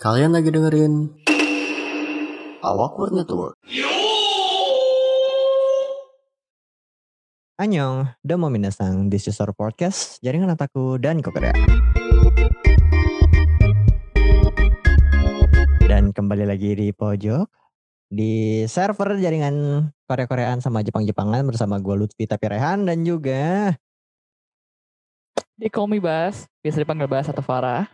Kalian lagi dengerin Awkward Network. Annyeong, domo minasang, this is our podcast, jaringan otaku dan kokorea. Dan kembali lagi di pojok, di server jaringan Korea-Koreaan sama Jepang-Jepangan bersama gue Lutfi Tapi Rehan dan juga Di Me Bas, biasa dipanggil Bas atau Farah.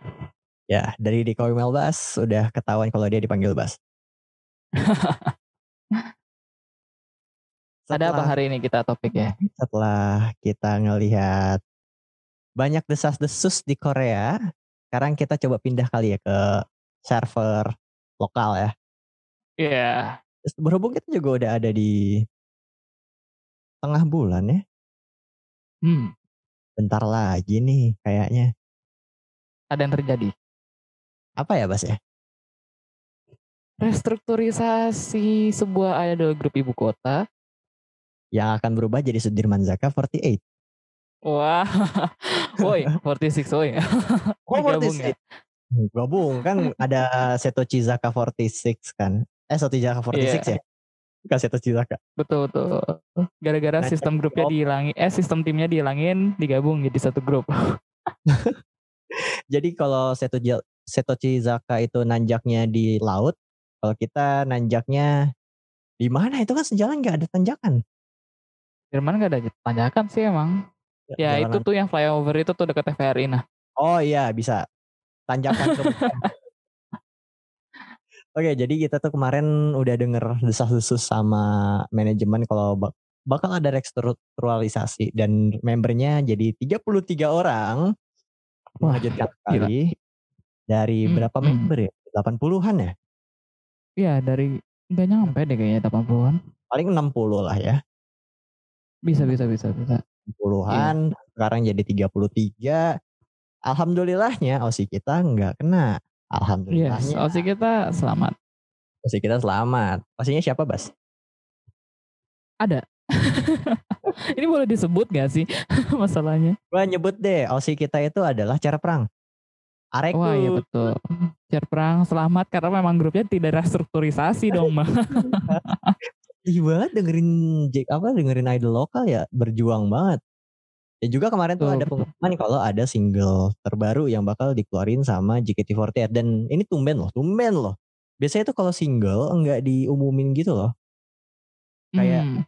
Ya dari di Mel Bas udah ketahuan kalau dia dipanggil Bas. Ada apa Setelah- hari ini kita topik ya? setelah kita ngelihat banyak desas-desus di Korea, sekarang kita coba pindah kali ya ke server lokal ya. Iya. Terus Berhubung kita juga udah ada di tengah bulan ya, Hmm, bentar lagi nih kayaknya. ada yang terjadi. Apa ya Bas ya? Restrukturisasi sebuah idol grup ibu kota. Yang akan berubah jadi Sudirman Zaka 48. Wah, woi, 46 woi. Oh, Digabung ya? 46. Gabung kan ada Seto Chizaka 46 kan. Eh Seto Chizaka 46 ya? Bukan Seto Chizaka. Betul betul. Gara-gara Nah, sistem grupnya oh. dihilangin, eh sistem timnya dihilangin, digabung jadi satu grup. Jadi kalau Seto Ja- Seto Chizaka itu nanjaknya di laut, kalau kita nanjaknya di mana itu kan sejalan nggak ada tanjakan. Jerman gak ada tanjakan sih emang. Ya itu Jalanan- tuh yang flyover itu tuh dekat TVRI nah. Oh iya bisa tanjakan ke Oke jadi kita tuh kemarin udah denger desas-desus sama manajemen kalau bak- bakal ada restrukturalisasi dan membernya jadi 33 orang. Wah, Mengejutkan gila. sekali. Dari Hmm, berapa hmm. member ya? 80-an ya? Iya dari nggak nyampe deh kayaknya 80-an. Paling 60 lah ya. Bisa bisa bisa bisa. puluhan Iya. sekarang jadi 33 alhamdulillahnya OSI kita nggak kena Yes, alhamdulillahnya OSI kita selamat. OSI kita selamat OSInya siapa Bas Ada. Ini boleh disebut gak sih masalahnya? gua nyebut deh OSI kita itu adalah cara perang Areku. Wah iya betul. Cer perang selamat karena memang grupnya tidak restrukturisasi dong bang. Ih banget dengerin Jack apa dengerin idol lokal ya berjuang banget. Dan juga kemarin tuh Betul, ada pengumuman kalau ada single terbaru yang bakal dikeluarin sama JKT48 dan ini tumben loh tumben loh. Biasanya tuh kalau single enggak diumumin gitu loh. Kayak- Hmm,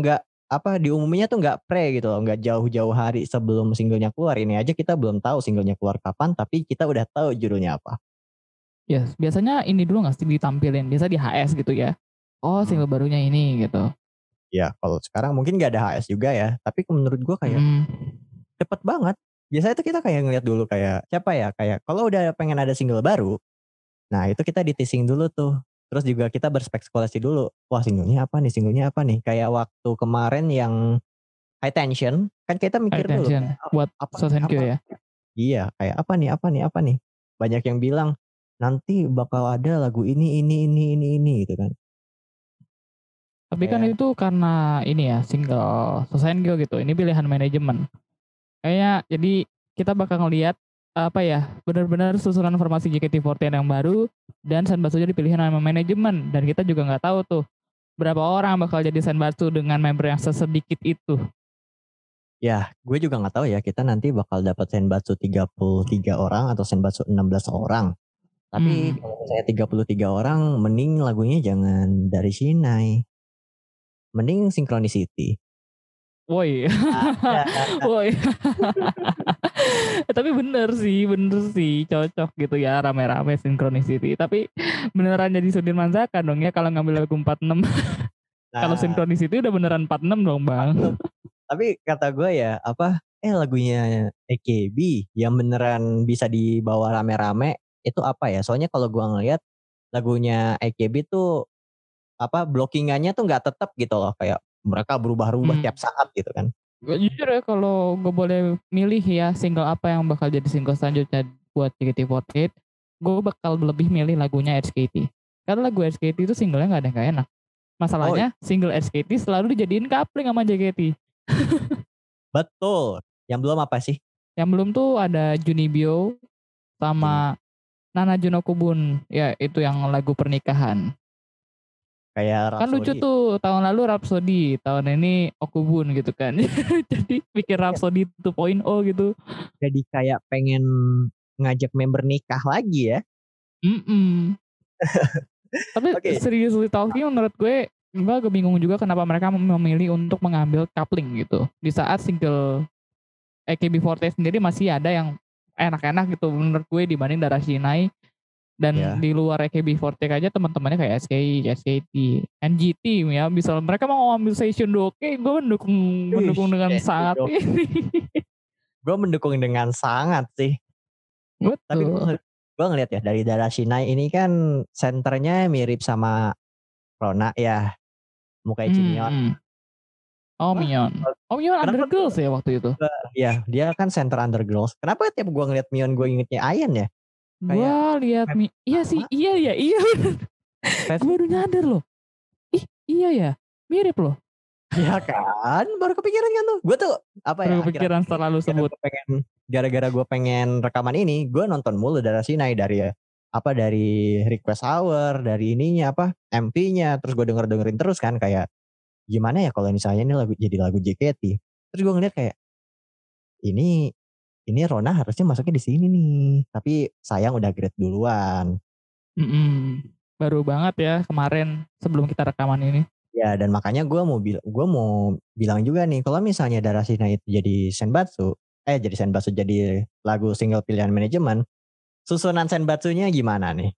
nggak apa diumuminya tuh nggak pre gitu loh nggak jauh-jauh hari sebelum singlenya keluar ini aja kita belum tahu singlenya keluar kapan tapi kita udah tahu judulnya apa yes, biasanya ini dulu nggak sih ditampilin? Biasa di HS gitu ya. Oh single barunya ini gitu. ya kalau sekarang mungkin nggak ada HS juga ya tapi menurut gua kayak Hmm, cepet banget biasanya tuh kita kayak ngeliat dulu kayak siapa ya kayak kalau udah pengen ada single baru nah itu kita di teasing dulu tuh terus juga kita berspekulasi dulu wah singlenya apa nih singlenya apa nih kayak waktu kemarin yang high tension kan kita mikir dulu attention kayak, buat apa apa- ya. Iya, kayak apa nih, apa nih, apa nih. Banyak yang bilang nanti bakal ada lagu ini, ini, ini, ini, ini gitu kan. Tapi kan itu karena ini ya single Sosenkyo gitu. Ini pilihan manajemen. Kayaknya jadi kita bakal ngelihat apa ya benar-benar susunan formasi JKT48 yang baru dan Senbatsu jadi pilihan sama manajemen dan kita juga nggak tahu tuh berapa orang bakal jadi Senbatsu dengan member yang sesedikit itu. Ya, gue juga nggak tahu ya kita nanti bakal dapat senbatsu 33 orang atau senbatsu 16 orang. Tapi Hmm. kalau misalnya 33 orang, mending lagunya jangan dari Shinai. Mending Synchronicity. Woi, Ada. woi. Tapi bener sih, bener sih, cocok gitu ya rame-rame Synchronicity. Tapi beneran jadi Sudirman Zaka dong ya kalau ngambil lagu 46. Kalau Nah, Synchronicity udah beneran 46 dong bang. tapi kata gue ya apa eh lagunya AKB yang beneran bisa dibawa rame-rame itu apa ya soalnya kalau gue ngeliat lagunya AKB tuh apa blockingannya tuh nggak tetap gitu loh kayak mereka berubah-ubah Hmm. tiap saat gitu kan Gak jujur ya kalau gue boleh milih ya single apa yang bakal jadi single selanjutnya buat JKT48, gue bakal lebih milih lagunya SKT. Karena lagu SKT itu singlenya nggak ada yang gak enak. Masalahnya single SKT selalu dijadiin coupling sama JKT. betul yang belum apa sih Yang belum tuh ada Junibyo sama Nana Juno Kubun. Ya, itu yang lagu pernikahan. Kayak Kan lucu Rhapsody. tuh, tahun lalu Rhapsody, tahun ini Okubun gitu kan. Jadi bikin Rhapsody 2.0 gitu. Jadi kayak pengen ngajak member nikah lagi ya. Mm-mm. Tapi Oke. seriously talking menurut gue, gue agak bingung juga kenapa mereka memilih untuk mengambil coupling gitu. Di saat single AKB48 sendiri masih ada yang enak-enak gitu menurut gue dibanding Darashinai. Dan Ya. di luar AKB48 aja teman-temannya kayak SKI, SKT, NGT ya. Bisa mereka mau ngambil session oke, gue mendukung mendukung dengan Session sangat Doke. ini. Gue mendukung dengan sangat sih. Tapi Betul. gue ngeliat ya dari Darashinai ini kan senternya mirip sama Rona ya. Mukanya Cimion. Hmm. Oh Mion. Oh Mion Undergirls ya waktu itu. Ya dia kan center undergirls. Kenapa tiap gue ngeliat Mion gue ingetnya Ayan ya? Gua lihat mi iya sih, iya ya, iya Gua baru nyadar loh. Ih, iya ya. Mirip loh. Ya kan, baru kepikiran kan tuh. Gue tuh apa ya? Baru kepikiran setelah lu gara-gara sebut. gua pengen gara-gara gue pengen rekaman ini, gue nonton mulu dari Sinai dari apa dari request hour, dari ininya apa MP-nya, terus gue denger dengerin terus kan kayak gimana ya kalau misalnya ini lagu jadi lagu JKT. Terus gue ngeliat kayak ini ini Rona harusnya masuknya di sini nih, tapi sayang udah grade duluan. Mm-mm. Baru banget ya kemarin sebelum kita rekaman ini. Ya dan makanya gue mau bil gue mau bilang juga nih kalau misalnya Darasina itu jadi senbatsu, eh jadi senbatsu jadi lagu single pilihan manajemen, susunan senbatsunya gimana nih?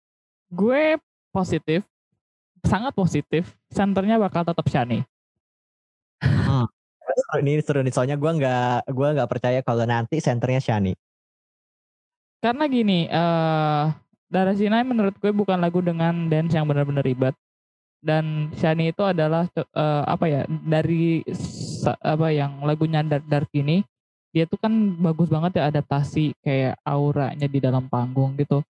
Gue positif, sangat positif. Senternya bakal tetap Shani. Seru Ini seru nih soalnya gue nggak gue nggak percaya kalau nanti senternya Shani. Karena gini, eh Darashinai menurut gue bukan lagu dengan dance yang benar-benar ribet. Dan Shani itu adalah eh, apa ya dari apa yang lagunya Dark Dark ini dia tuh kan bagus banget ya adaptasi kayak auranya di dalam panggung gitu.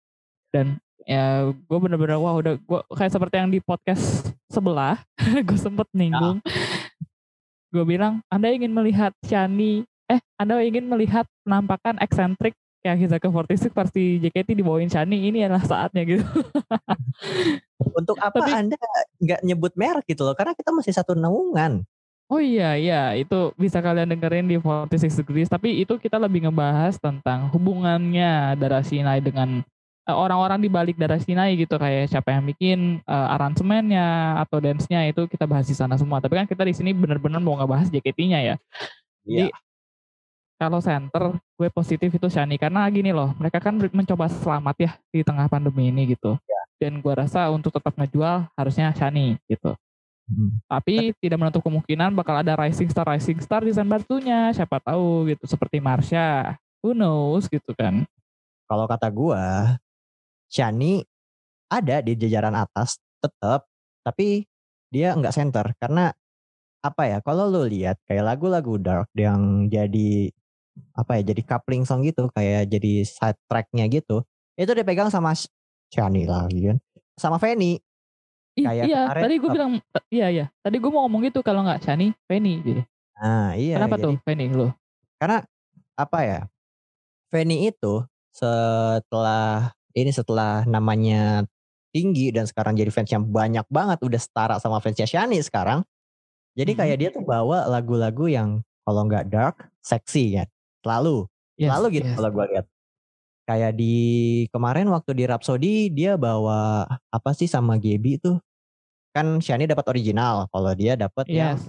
Dan ya gue bener-bener wah udah gue kayak seperti yang di podcast sebelah gue sempet ninggung. Gue bilang Anda ingin melihat Shani eh Anda ingin melihat penampakan eksentrik kayak Hizaka 46 versi JKT dibawain Shani ini adalah saatnya gitu. Untuk apa Tapi- anda nggak nyebut merek gitu loh? Karena kita masih satu naungan. Oh iya iya itu bisa kalian dengerin di 46 Degrees tapi itu kita lebih ngebahas tentang hubungannya Darashinai dengan eh, orang-orang di balik Darashinai gitu kayak siapa yang bikin eh, aransemennya atau dance-nya itu kita bahas di sana semua. Tapi kan kita di sini benar-benar mau ngebahas JKT-nya ya. Jadi Iya. kalau center gue positif itu Shani karena gini loh mereka kan mencoba selamat ya di tengah pandemi ini gitu. Dan gue rasa untuk tetap ngejual harusnya Shani gitu. Hmm. Tapi tidak menutup kemungkinan bakal ada rising star rising star di Sanbatunya. Siapa tahu gitu seperti Marsha. Who knows gitu kan. Kalau kata gua, Shani ada di jajaran atas tetap, tapi dia nggak center karena apa ya? Kalau lu lihat kayak lagu-lagu dark yang jadi apa ya? Jadi coupling song gitu, kayak jadi side tracknya gitu, itu dipegang sama Sh- Shani lagi kan, sama. Ih, Kayak iya, kemarin tadi gue bilang iya iya. Tadi gue mau ngomong gitu kalau nggak Shani, Penny gitu. Nah iya. Kenapa jadi- tuh Penny lo? Karena apa ya? Fanny itu setelah ini setelah namanya tinggi dan sekarang jadi fansnya banyak banget udah setara sama fansnya Shani sekarang. Jadi Mhm. kayak dia tuh bawa lagu-lagu yang kalau nggak dark, seksi kan. Selalu, Yes, selalu gitu yes. kalau gua lihat. Kayak di kemarin waktu di Rhapsody dia bawa apa sih sama Gaby tuh? Kan Shani dapat original, kalau dia dapat yang Yes.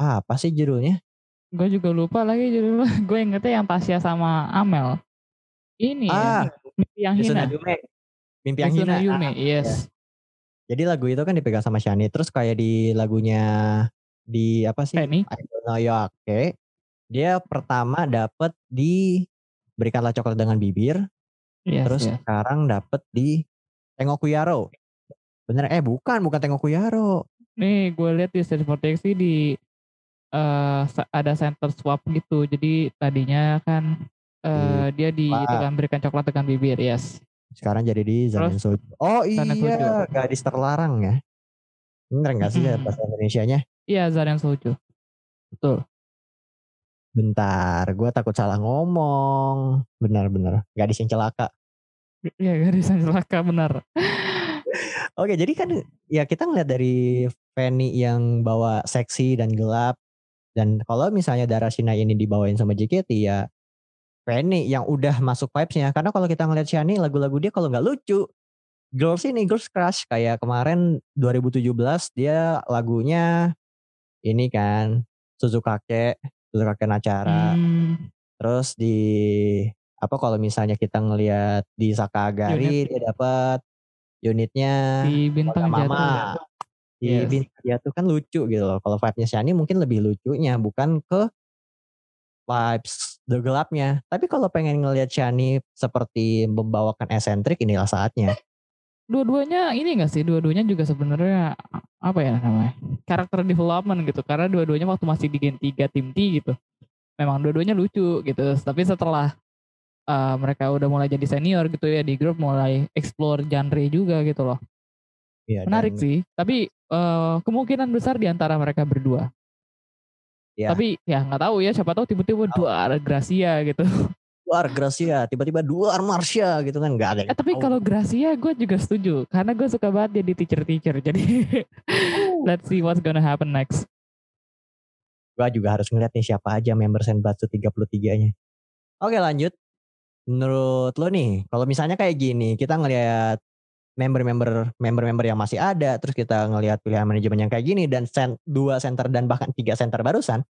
ah, apa sih judulnya? Gue juga lupa lagi judulnya. gue ingetnya yang Tasya sama Amel. Ini Ah, ya, yang hina. Mimpi yang hina. Yume, Ah, yes. Jadi lagu itu kan dipegang sama Shani. Terus kayak di lagunya di apa sih? Penny. I Don't Know You Okay. Dia pertama dapat di Berikanlah Coklat Dengan Bibir. Yes, terus yes. sekarang dapat di Tengoku Yaro. Bener eh bukan bukan Tengoku Yaro. Nih gue lihat di stage proteksi di sa- ada center swap gitu. Jadi tadinya kan eh dia di itu kan berikan coklat dengan bibir, yes. Sekarang jadi di Zanen Soju. Oh Zanen Soju. iya, gadis terlarang ya. Bener gak sih Mm-mm. bahasa Indonesianya? Iya Zaren Soju. Betul. Bentar, gue takut salah ngomong. Benar-benar, gadis yang celaka. Iya garisan celaka benar. Oke, jadi kan ya kita ngeliat dari Fanny yang bawa seksi dan gelap dan kalau misalnya Darashina ini dibawain sama JKT ya Fanny yang udah masuk vibes-nya karena kalau kita ngeliat Shani lagu-lagu dia kalau nggak lucu Girls ini Girls Crush kayak kemarin 2017 dia lagunya ini kan Suzukake Suzukake Nacara Hmm, terus di apa kalau misalnya kita ngelihat di Sakagari dia dapat unitnya di bintang Mama. jatuh. Di Yes. Bintang Jatuh kan lucu gitu loh. Kalau vibe-nya Shani mungkin lebih lucunya bukan ke vibes the gelapnya. Tapi kalau pengen ngelihat Shani seperti membawakan esentrik inilah saatnya. Dua-duanya ini gak sih? Dua-duanya juga sebenarnya apa ya namanya? Karakter development gitu. Karena dua-duanya waktu masih di Gen 3 tim T gitu. Memang dua-duanya lucu gitu. Tapi setelah uh, mereka udah mulai jadi senior gitu ya di grup mulai explore genre juga gitu loh. Iya, Menarik dan- sih. Tapi uh, kemungkinan besar di antara mereka berdua. Ya. Tapi ya nggak tahu ya. Siapa tahu tiba-tiba dua Gracia gitu. Duar Gracia, tiba-tiba Duar Marsha gitu kan nggak ada. yang Eh, tapi kalau Gracia gue juga setuju karena gue suka banget dia di teacher-teacher. Jadi let's see what's gonna happen next. gua juga harus ngeliat nih siapa aja member Senbatsu 33-nya. Oke lanjut. Menurut lo nih, kalau misalnya kayak gini, kita ngelihat member-member member-member yang masih ada, terus kita ngelihat pilihan manajemen yang kayak gini dan sen, dua center dan bahkan tiga center barusan,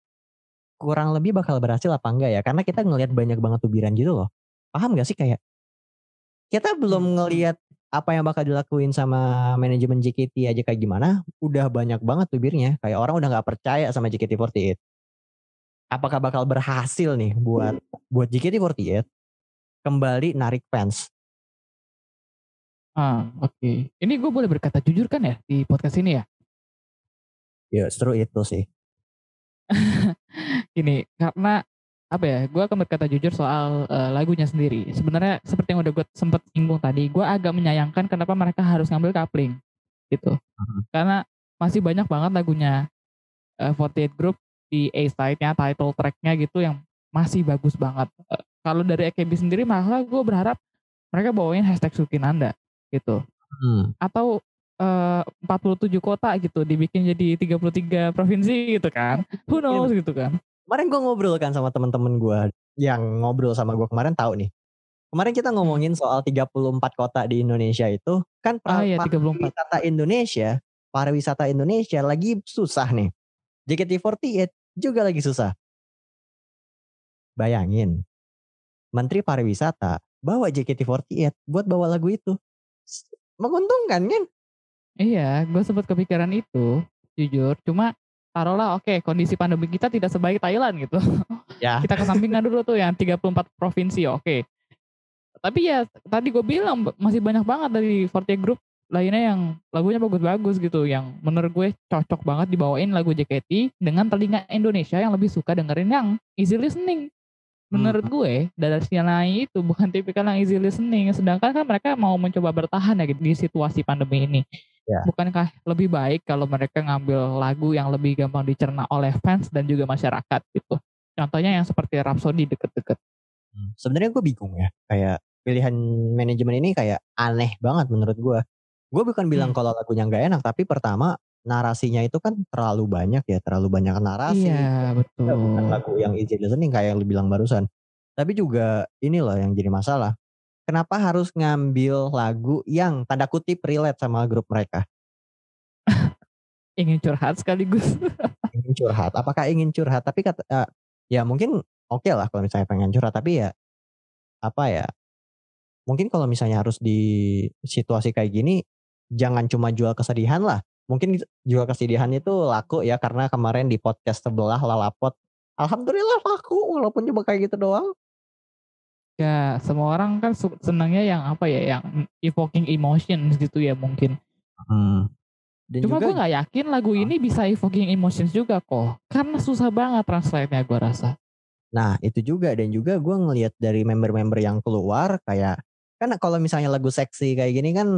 kurang lebih bakal berhasil apa enggak ya? Karena kita ngelihat banyak banget tubiran gitu loh. Paham gak sih kayak kita belum ngelihat apa yang bakal dilakuin sama manajemen JKT aja kayak gimana, udah banyak banget tubirnya. Kayak orang udah nggak percaya sama JKT48. Apakah bakal berhasil nih buat buat JKT48 kembali narik fans? Ah, oke. Ini gue boleh berkata jujur kan ya di podcast ini ya? Ya, seru itu sih. Gini, karena apa ya? Gue akan berkata jujur soal eh, lagunya sendiri. Sebenarnya seperti yang udah gue sempet singgung tadi, gue agak menyayangkan kenapa mereka harus ngambil coupling gitu. Mhm. Karena masih banyak banget lagunya eh, 48 Group di A side-nya, title track-nya gitu yang masih bagus banget. Eh, kalau dari AKB sendiri malah gue berharap mereka bawain hashtag Sukinanda gitu. Hmm. atau eh, 47 kota gitu dibikin jadi 33 provinsi gitu kan who knows gitu kan Kemarin gue ngobrol kan sama temen-temen gue yang ngobrol sama gue kemarin tahu nih. Kemarin kita ngomongin soal 34 kota di Indonesia itu kan ah pra- ya 34 pariwisata Indonesia, pariwisata Indonesia lagi susah nih. JKT48 juga lagi susah. Bayangin, Menteri Pariwisata bawa JKT48 buat bawa lagu itu. Menguntungkan kan? iya gue sempat kepikiran itu jujur. Cuma taruhlah oke kondisi pandemi kita tidak sebaik Thailand gitu. Ya. kita kesampingkan dulu tuh yang 34 provinsi oke. Tapi ya tadi gue bilang masih banyak banget dari 48 Group lainnya yang lagunya bagus-bagus gitu. Yang menurut gue cocok banget dibawain lagu JKT dengan telinga Indonesia yang lebih suka dengerin yang easy listening menurut gue dari Sinai itu bukan tipikal yang easy listening sedangkan kan mereka mau mencoba bertahan ya gitu di situasi pandemi ini Ya. bukankah lebih baik kalau mereka ngambil lagu yang lebih gampang dicerna oleh fans dan juga masyarakat gitu contohnya yang seperti Rhapsody deket-deket Hmm, Sebenarnya gue bingung ya, kayak pilihan manajemen ini kayak aneh banget menurut gue. Gue bukan bilang Hmm. kalau lagunya nggak enak, tapi pertama narasinya itu kan terlalu banyak ya, terlalu banyak narasi. iya Kita betul bukan lagu yang easy listening kayak yang lu bilang barusan. Tapi juga ini loh yang jadi masalah. Kenapa harus ngambil lagu yang tanda kutip relate sama grup mereka? ingin curhat sekaligus Ingin curhat. Apakah ingin curhat? Tapi kata, eh, ya mungkin oke lah kalau misalnya pengen curhat. Tapi ya apa ya? Mungkin kalau misalnya harus di situasi kayak gini, jangan cuma jual kesedihan lah. Mungkin jual kesedihan itu laku ya karena kemarin di podcast sebelah Lalapot, alhamdulillah laku walaupun cuma kayak gitu doang. ya semua orang kan senangnya yang apa ya yang evoking emotions gitu ya mungkin Hmm. Dan cuma juga gue nggak yakin lagu ini bisa evoking emotions juga kok karena susah banget translate-nya gue rasa Nah itu juga dan juga gue ngelihat dari member-member yang keluar kayak kan kalau misalnya lagu seksi kayak gini kan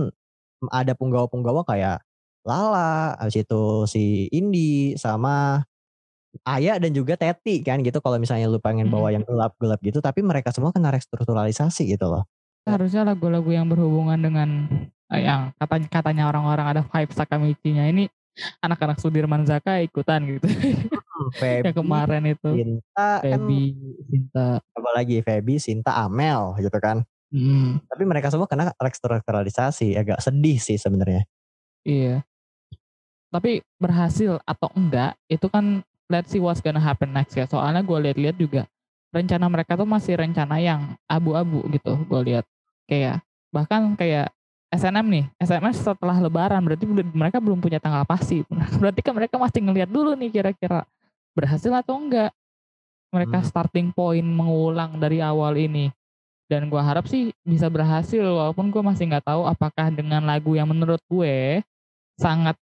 ada punggawa-punggawa kayak Lala, habis itu si Indi sama Aya dan juga Teti kan gitu kalau misalnya lu pengen bawa yang gelap-gelap gitu tapi mereka semua kena restrukturalisasi gitu loh. harusnya lagu-lagu yang berhubungan dengan eh, yang katanya katanya orang-orang ada vibe Sakamichi-nya ini anak-anak Sudirman Zaka ikutan gitu. Feby, yang kemarin itu. Sinta kan Feby, Sinta. apa lagi Feby, Sinta, Amel gitu kan. Hmm, Tapi mereka semua kena restrukturalisasi, agak sedih sih sebenarnya. iya. Tapi berhasil atau enggak itu kan let's see what's gonna happen next ya. Soalnya gue lihat-lihat juga rencana mereka tuh masih rencana yang abu-abu gitu. Gue lihat kayak bahkan kayak SNM nih, SMS setelah Lebaran berarti mereka belum punya tanggal pasti. Berarti kan mereka masih ngelihat dulu nih kira-kira berhasil atau enggak mereka Hmm. starting point mengulang dari awal ini. Dan gua harap sih bisa berhasil walaupun gue masih nggak tahu apakah dengan lagu yang menurut gue sangat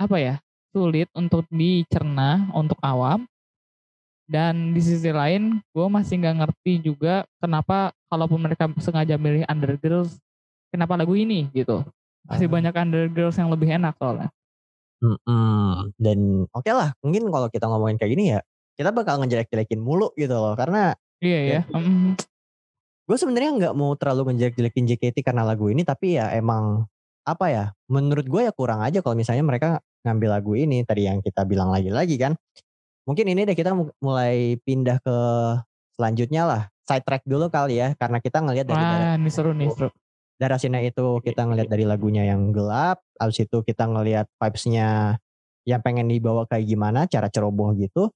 apa ya sulit untuk dicerna untuk awam. Dan di sisi lain gue masih nggak ngerti juga kenapa kalaupun mereka sengaja milih Undergirls kenapa lagu ini gitu. Masih Ah. banyak Undergirls yang lebih enak soalnya. Mm-mm. Dan oke lah, mungkin kalau kita ngomongin kayak gini ya, kita bakal ngejelek-jelekin mulu gitu loh. Karena Iya ya. Mm, gue sebenarnya nggak mau terlalu ngejelek-jelekin JKT karena lagu ini, tapi ya emang apa ya? Menurut gue ya kurang aja kalau misalnya mereka ngambil lagu ini tadi yang kita bilang lagi-lagi kan. Mungkin ini deh kita mu- mulai pindah ke selanjutnya lah. Side track dulu kali ya, karena kita ngelihat dari Wah, ini seru nih seru. darasina itu kita ngelihat dari lagunya yang gelap, habis itu kita ngelihat vibes-nya yang pengen dibawa kayak gimana, cara ceroboh gitu.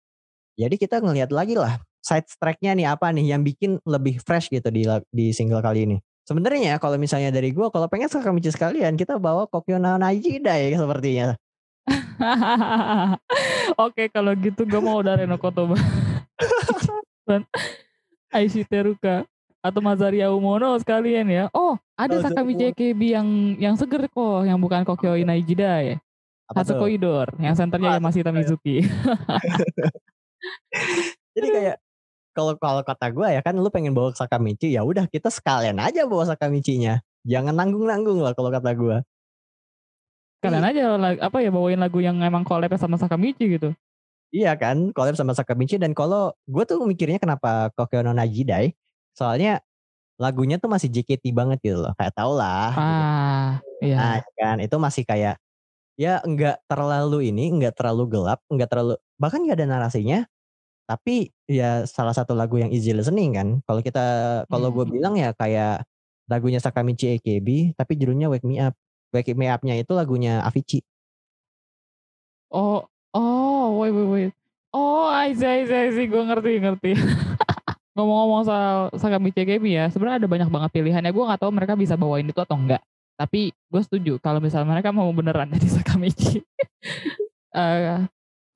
Jadi kita ngelihat lagi lah side track-nya nih apa nih yang bikin lebih fresh gitu di di single kali ini. Sebenarnya kalau misalnya dari gua kalau pengen Sakamichi sekalian kita bawa Kokyo no Najida ya sepertinya. Oke kalau gitu gue mau dari Nokotoba dan Aishi Teruka atau Mazaria Umono sekalian ya. Oh ada Oh, Sakamichi Umono. AKB yang yang seger kok yang bukan Kokyo Inaijida ya. Apa Hatsuko tuh? Idor yang senternya Wah, Yamashita Mizuki. Jadi kayak kalau kalau kata gua ya kan lu pengen bawa Sakamichi ya udah kita sekalian aja bawa Sakamichi-nya. Jangan nanggung-nanggung lah kalau kata gua. Kalian aja lag- apa ya bawain lagu yang emang collab sama Sakamichi gitu. Iya kan, collab sama Sakamichi dan kalau gue tuh mikirnya kenapa Kokyo no Najidai, soalnya lagunya tuh masih JKT banget gitu loh, kayak tau lah. gitu. Ah, iya. Nah kan, itu masih kayak ya enggak terlalu ini, enggak terlalu gelap, enggak terlalu bahkan nggak ada narasinya. Tapi ya salah satu lagu yang easy listening kan. Kalau kita kalau gue Hmm. bilang ya kayak lagunya Sakamichi AKB, tapi judulnya Wake Me Up. Wake Me Up-nya itu lagunya Avicii. Oh, oh, wait, wait, wait. Oh, I see, I see, I see. Gue ngerti, ngerti. Ngomong-ngomong soal Sakamichi AKB ya, sebenarnya ada banyak banget pilihannya. Gue nggak tahu mereka bisa bawain itu atau enggak. Tapi gue setuju kalau misalnya mereka mau beneran jadi Sakamichi. Eh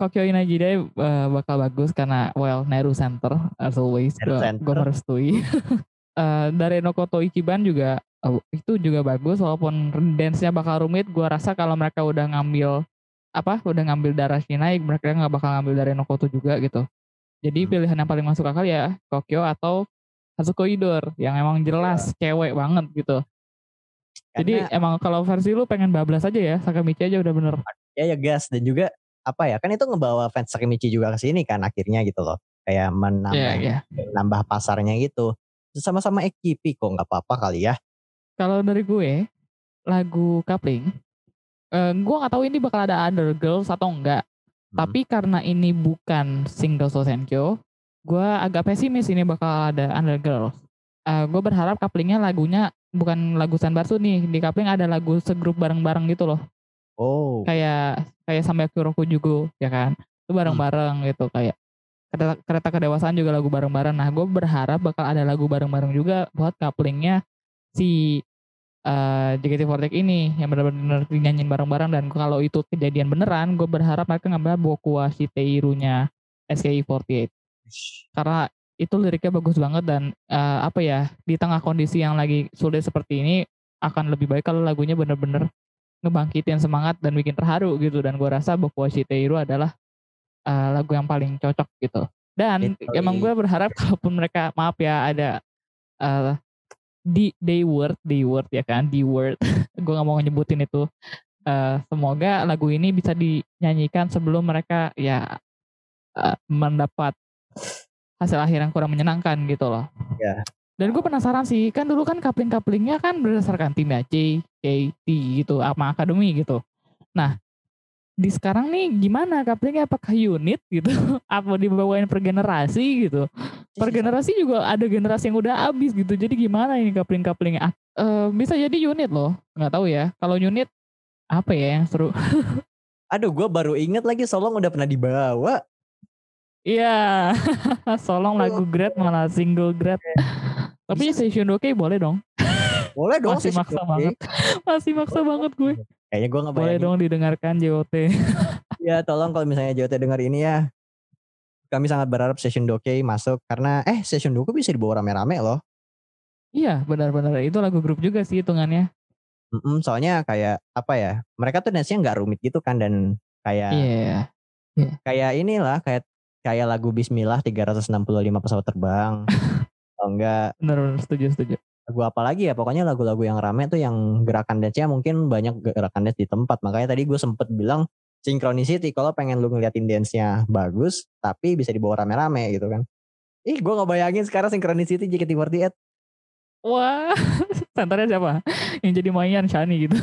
Kokyo Inajide eh, bakal bagus karena well Neru Center as always gue merestui. Eh dari Nokoto Ichiban juga eh, itu juga bagus walaupun dance-nya bakal rumit. Gua rasa kalau mereka udah ngambil apa udah ngambil darah Shinai mereka nggak bakal ngambil dari Nokoto juga gitu. Jadi Hmm. pilihan yang paling masuk akal ya Kokyo atau Hatsuko Idor yang emang jelas cewek banget gitu. Jadi Karena- emang kalau versi lu pengen bablas aja ya Sakamichi aja udah bener. ya ya gas dan juga apa ya kan itu ngebawa fans Sakimichi juga ke sini kan akhirnya gitu loh kayak menambah Iya iya. nambah pasarnya gitu sama-sama EKP kok nggak apa-apa kali ya Kalau dari gue lagu coupling, eh, gue nggak tahu ini bakal ada Under Girls atau enggak. Hmm. Tapi karena ini bukan single Sosenkyo, gue agak pesimis ini bakal ada Under Girls. Eh, gue berharap couplingnya lagunya bukan lagu Sanbatsu nih, di coupling ada lagu segrup bareng-bareng gitu loh. Oh Kayak kayak sampai Kuroku Jugo ya kan. Itu bareng-bareng gitu kayak kereta, kereta kedewasaan juga lagu bareng-bareng. Nah, gue berharap bakal ada lagu bareng-bareng juga buat couplingnya si eh JKT48 ini yang benar-benar dinyanyiin bareng-bareng dan kalau itu kejadian beneran, gue berharap mereka ngambil Bokuwa Shiteiru-nya SKI48 karena itu liriknya bagus banget dan eh, apa ya di tengah kondisi yang lagi sulit seperti ini akan lebih baik kalau lagunya bener-bener ngebangkitin semangat dan bikin terharu gitu dan gue rasa Bokuwa Shiteiru adalah eh, lagu yang paling cocok gitu dan Literally. emang gue berharap kalaupun mereka maaf ya ada eh di day word day word ya kan di word gue nggak mau nyebutin itu Eh, semoga lagu ini bisa dinyanyikan sebelum mereka ya eh, mendapat hasil akhir yang kurang menyenangkan gitu loh. Ya. Dan gue penasaran sih, kan dulu kan coupling-couplingnya kan berdasarkan tim ya, C, K, T gitu, sama akademi gitu. Nah, di sekarang nih gimana couplingnya? Apakah unit gitu? Apa dibawain per generasi gitu? Per generasi juga ada generasi yang udah habis gitu. Jadi gimana ini coupling couplingnya ah, eh, bisa jadi unit loh. Nggak tahu ya. Kalau unit apa ya yang seru? Aduh, gue baru inget lagi Solong udah pernah dibawa. Iya solong lagu grad malah single grad tapi session oke boleh dong Boleh dong. Masih maksa banget. masih maksa banget gue Kayaknya gue boleh ngebayangin. dong didengarkan JOT Ya tolong kalau misalnya JOT dengar ini ya. Kami sangat berharap session doke masuk. Karena eh session doke bisa dibawa rame-rame loh. iya benar-benar itu lagu grup juga sih hitungannya Mm-mm, soalnya kayak apa ya. Mereka tuh dance-nya nggak rumit gitu kan. Dan kayak iya kayak inilah. Kayak kayak lagu Bismillah 365 pesawat terbang. Atau enggak? Benar-benar setuju setuju. Lagu apa lagi ya? Pokoknya lagu-lagu yang rame tuh yang gerakan dance-nya mungkin banyak gerakan dance di tempat. Makanya tadi gue sempet bilang synchronicity kalau pengen lu ngeliatin dance-nya bagus tapi bisa dibawa rame-rame gitu kan. Ih gue nggak bayangin sekarang synchronicity JKT48 Wah, senternya siapa? Yang jadi Mayan Shani gitu.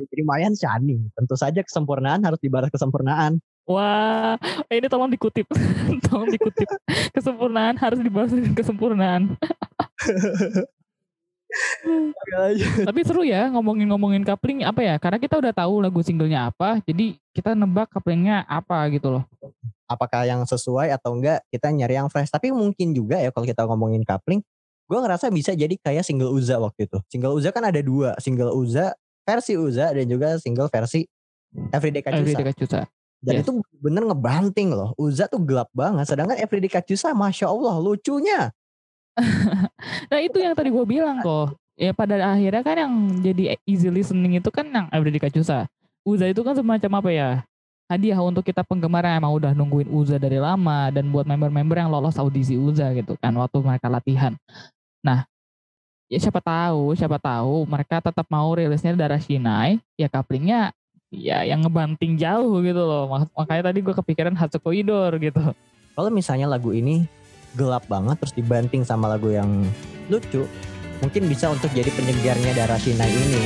jadi Mayan Shani. Tentu saja kesempurnaan harus dibalas kesempurnaan Wah, eh, ini tolong dikutip. tolong dikutip. Kesempurnaan harus dibalas dengan kesempurnaan. Tapi seru ya ngomongin-ngomongin coupling apa ya? Karena kita udah tahu lagu singlenya apa, jadi kita nebak couplingnya apa gitu loh. apakah yang sesuai atau enggak kita nyari yang fresh tapi mungkin juga ya kalau kita ngomongin coupling gue ngerasa bisa jadi kayak single Uza waktu itu single Uza kan ada dua single Uza versi Uza dan juga single versi Everyday Kacusa Everyday Kacusa. Dan yes. itu bener ngebanting loh Uza tuh gelap banget sedangkan Everyday Kacusa Masya Allah lucunya Nah itu yang tadi gue bilang kok. Ya pada akhirnya kan yang jadi easy listening itu kan yang Everyday Kacusa. Uza itu kan semacam apa ya? Hadiah untuk kita penggemar yang emang udah nungguin Uza dari lama dan buat member-member yang lolos audisi Uza gitu kan waktu mereka latihan. Nah, ya siapa tahu, siapa tahu mereka tetap mau rilisnya Darah Shinai, ya couplingnya ya yang ngebanting jauh gitu loh. Mak- Makanya tadi gue kepikiran Hatsuko Idor gitu. kalau misalnya lagu ini gelap banget terus dibanting sama lagu yang lucu mungkin bisa untuk jadi penyegarnya darah Shinai ini